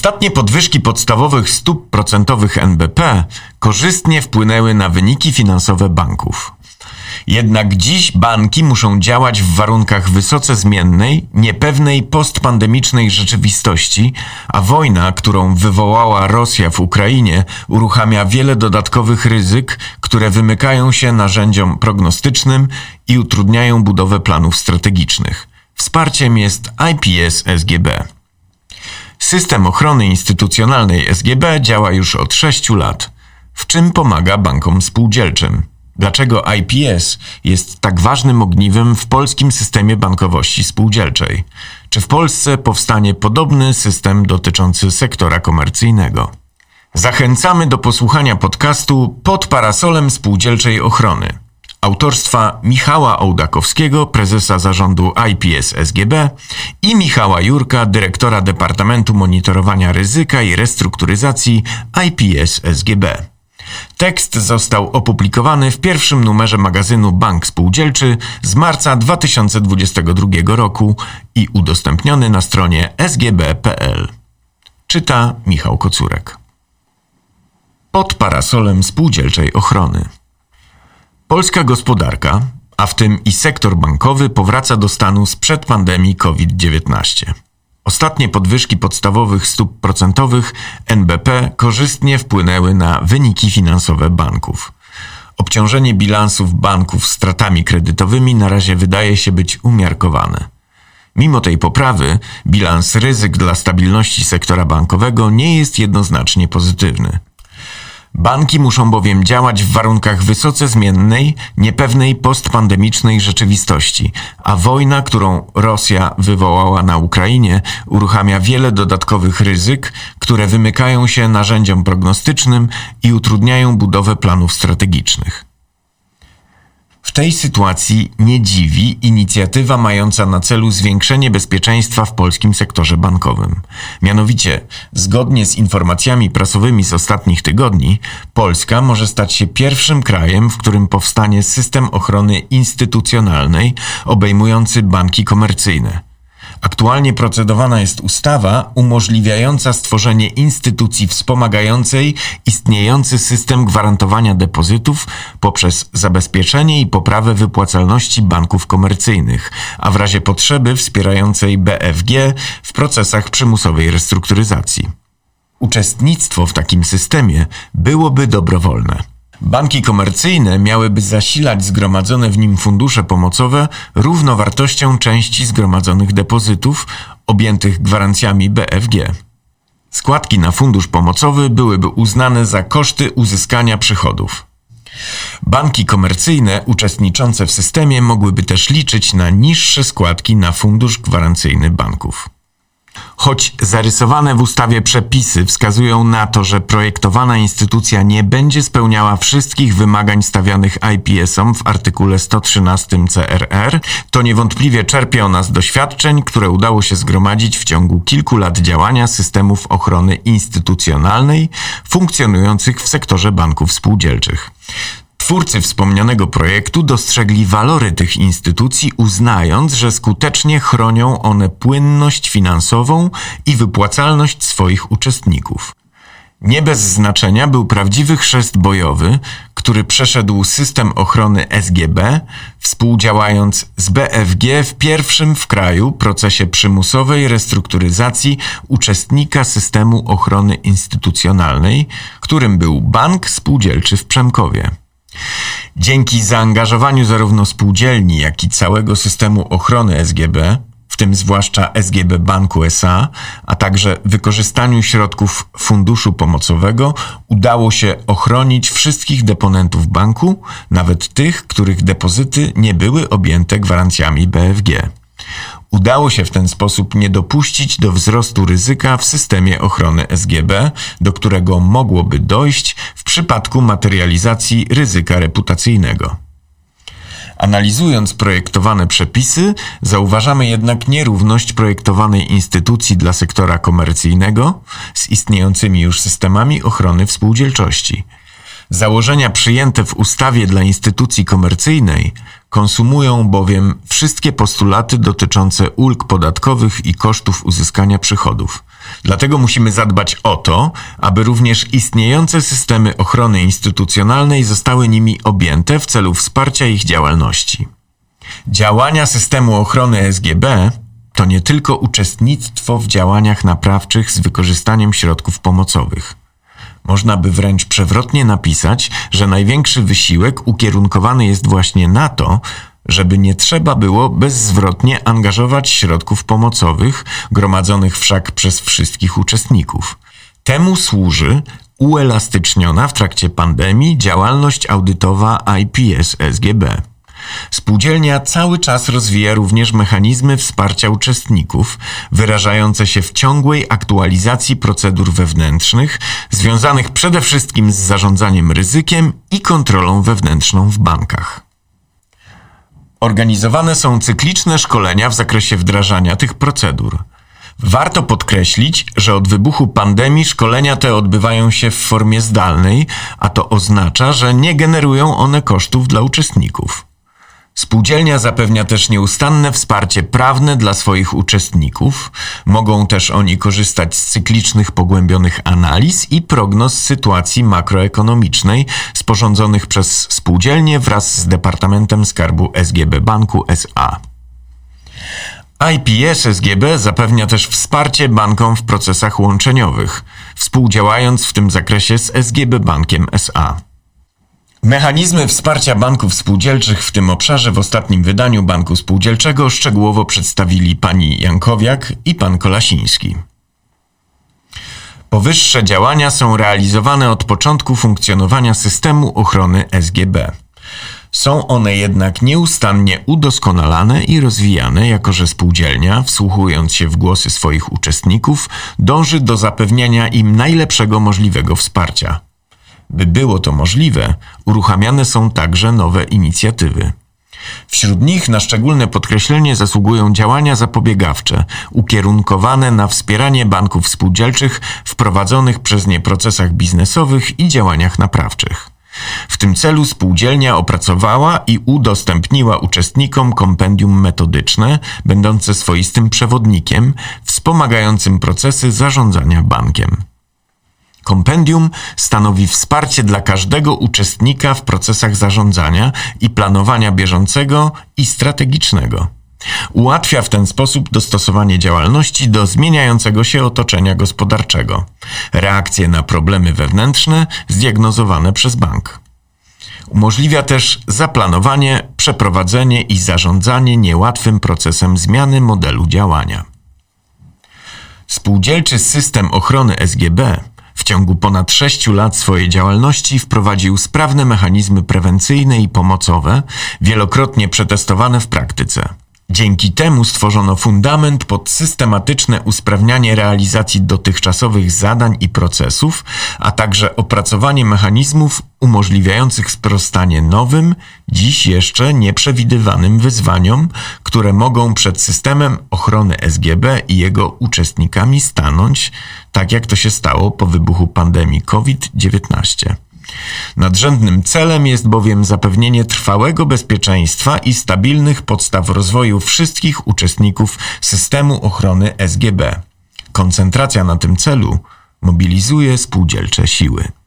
Ostatnie podwyżki podstawowych stóp procentowych NBP korzystnie wpłynęły na wyniki finansowe banków. Jednak dziś banki muszą działać w warunkach wysoce zmiennej, niepewnej postpandemicznej rzeczywistości, a wojna, którą wywołała Rosja w Ukrainie, uruchamia wiele dodatkowych ryzyk, które wymykają się narzędziom prognostycznym i utrudniają budowę planów strategicznych. Wsparciem jest IPS SGB. System ochrony instytucjonalnej SGB działa już od 6 lat, w czym pomaga bankom spółdzielczym. Dlaczego IPS jest tak ważnym ogniwem w polskim systemie bankowości spółdzielczej? Czy w Polsce powstanie podobny system dotyczący sektora komercyjnego? Zachęcamy do posłuchania podcastu pod parasolem spółdzielczej ochrony. Autorstwa Michała Ołdakowskiego, prezesa zarządu IPS SGB i Michała Jurka, dyrektora Departamentu Monitorowania Ryzyka i Restrukturyzacji IPS SGB. Tekst został opublikowany w pierwszym numerze magazynu Bank Spółdzielczy z marca 2022 roku i udostępniony na stronie sgb.pl. Czyta Michał Kocurek. Pod parasolem spółdzielczej ochrony. Polska gospodarka, a w tym i sektor bankowy, powraca do stanu sprzed pandemii COVID-19. Ostatnie podwyżki podstawowych stóp procentowych NBP korzystnie wpłynęły na wyniki finansowe banków. Obciążenie bilansów banków stratami kredytowymi na razie wydaje się być umiarkowane. Mimo tej poprawy, bilans ryzyk dla stabilności sektora bankowego nie jest jednoznacznie pozytywny. Banki muszą bowiem działać w warunkach wysoce zmiennej, niepewnej postpandemicznej rzeczywistości, a wojna, którą Rosja wywołała na Ukrainie, uruchamia wiele dodatkowych ryzyk, które wymykają się narzędziom prognostycznym i utrudniają budowę planów strategicznych. W tej sytuacji nie dziwi inicjatywa mająca na celu zwiększenie bezpieczeństwa w polskim sektorze bankowym. Mianowicie, zgodnie z informacjami prasowymi z ostatnich tygodni, Polska może stać się pierwszym krajem, w którym powstanie system ochrony instytucjonalnej obejmujący banki komercyjne. Aktualnie procedowana jest ustawa umożliwiająca stworzenie instytucji wspomagającej istniejący system gwarantowania depozytów poprzez zabezpieczenie i poprawę wypłacalności banków komercyjnych, a w razie potrzeby wspierającej BFG w procesach przymusowej restrukturyzacji. Uczestnictwo w takim systemie byłoby dobrowolne. Banki komercyjne miałyby zasilać zgromadzone w nim fundusze pomocowe równowartością części zgromadzonych depozytów objętych gwarancjami BFG. Składki na fundusz pomocowy byłyby uznane za koszty uzyskania przychodów. Banki komercyjne uczestniczące w systemie mogłyby też liczyć na niższe składki na fundusz gwarancyjny banków. Choć zarysowane w ustawie przepisy wskazują na to, że projektowana instytucja nie będzie spełniała wszystkich wymagań stawianych IPS-om w artykule 113 CRR, to niewątpliwie czerpie ona z doświadczeń, które udało się zgromadzić w ciągu kilku lat działania systemów ochrony instytucjonalnej funkcjonujących w sektorze banków spółdzielczych. Twórcy wspomnianego projektu dostrzegli walory tych instytucji, uznając, że skutecznie chronią one płynność finansową i wypłacalność swoich uczestników. Nie bez znaczenia był prawdziwy chrzest bojowy, który przeszedł system ochrony SGB, współdziałając z BFG w pierwszym w kraju procesie przymusowej restrukturyzacji uczestnika systemu ochrony instytucjonalnej, którym był Bank Spółdzielczy w Przemkowie. Dzięki zaangażowaniu zarówno spółdzielni, jak i całego systemu ochrony SGB, w tym zwłaszcza SGB Banku SA, a także wykorzystaniu środków funduszu pomocowego, udało się ochronić wszystkich deponentów banku, nawet tych, których depozyty nie były objęte gwarancjami BFG. Udało się w ten sposób nie dopuścić do wzrostu ryzyka w systemie ochrony SGB, do którego mogłoby dojść w przypadku materializacji ryzyka reputacyjnego. Analizując projektowane przepisy, zauważamy jednak nierówność projektowanej instytucji dla sektora komercyjnego z istniejącymi już systemami ochrony współdzielczości. Założenia przyjęte w ustawie dla instytucji komercyjnej konsumują bowiem wszystkie postulaty dotyczące ulg podatkowych i kosztów uzyskania przychodów. Dlatego musimy zadbać o to, aby również istniejące systemy ochrony instytucjonalnej zostały nimi objęte w celu wsparcia ich działalności. Działania systemu ochrony SGB to nie tylko uczestnictwo w działaniach naprawczych z wykorzystaniem środków pomocowych. Można by wręcz przewrotnie napisać, że największy wysiłek ukierunkowany jest właśnie na to, żeby nie trzeba było bezzwrotnie angażować środków pomocowych, gromadzonych wszak przez wszystkich uczestników. Temu służy uelastyczniona w trakcie pandemii działalność audytowa IPS SGB. Spółdzielnia cały czas rozwija również mechanizmy wsparcia uczestników, wyrażające się w ciągłej aktualizacji procedur wewnętrznych, związanych przede wszystkim z zarządzaniem ryzykiem i kontrolą wewnętrzną w bankach. Organizowane są cykliczne szkolenia w zakresie wdrażania tych procedur. Warto podkreślić, że od wybuchu pandemii szkolenia te odbywają się w formie zdalnej, a to oznacza, że nie generują one kosztów dla uczestników. Spółdzielnia zapewnia też nieustanne wsparcie prawne dla swoich uczestników. Mogą też oni korzystać z cyklicznych pogłębionych analiz i prognoz sytuacji makroekonomicznej sporządzonych przez spółdzielnię wraz z Departamentem Skarbu SGB Banku SA. IPS SGB zapewnia też wsparcie bankom w procesach łączeniowych, współdziałając w tym zakresie z SGB Bankiem SA. Mechanizmy wsparcia banków spółdzielczych w tym obszarze w ostatnim wydaniu Banku Spółdzielczego szczegółowo przedstawili pani Jankowiak i pan Kolasiński. Powyższe działania są realizowane od początku funkcjonowania systemu ochrony SGB. Są one jednak nieustannie udoskonalane i rozwijane, jako że spółdzielnia, wsłuchując się w głosy swoich uczestników, dąży do zapewniania im najlepszego możliwego wsparcia. By było to możliwe, uruchamiane są także nowe inicjatywy. Wśród nich na szczególne podkreślenie zasługują działania zapobiegawcze, ukierunkowane na wspieranie banków spółdzielczych w prowadzonych przez nie procesach biznesowych i działaniach naprawczych. W tym celu spółdzielnia opracowała i udostępniła uczestnikom kompendium metodyczne, będące swoistym przewodnikiem wspomagającym procesy zarządzania bankiem. Kompendium stanowi wsparcie dla każdego uczestnika w procesach zarządzania i planowania bieżącego i strategicznego. Ułatwia w ten sposób dostosowanie działalności do zmieniającego się otoczenia gospodarczego, reakcje na problemy wewnętrzne zdiagnozowane przez bank. Umożliwia też zaplanowanie, przeprowadzenie i zarządzanie niełatwym procesem zmiany modelu działania. Spółdzielczy system ochrony SGB ciągu ponad sześciu lat swojej działalności wprowadził sprawne mechanizmy prewencyjne i pomocowe, wielokrotnie przetestowane w praktyce. Dzięki temu stworzono fundament pod systematyczne usprawnianie realizacji dotychczasowych zadań i procesów, a także opracowanie mechanizmów umożliwiających sprostanie nowym, dziś jeszcze nieprzewidywanym wyzwaniom, które mogą przed systemem ochrony SGB i jego uczestnikami stanąć, tak jak to się stało po wybuchu pandemii COVID-19. Nadrzędnym celem jest bowiem zapewnienie trwałego bezpieczeństwa i stabilnych podstaw rozwoju wszystkich uczestników systemu ochrony SGB. Koncentracja na tym celu mobilizuje spółdzielcze siły.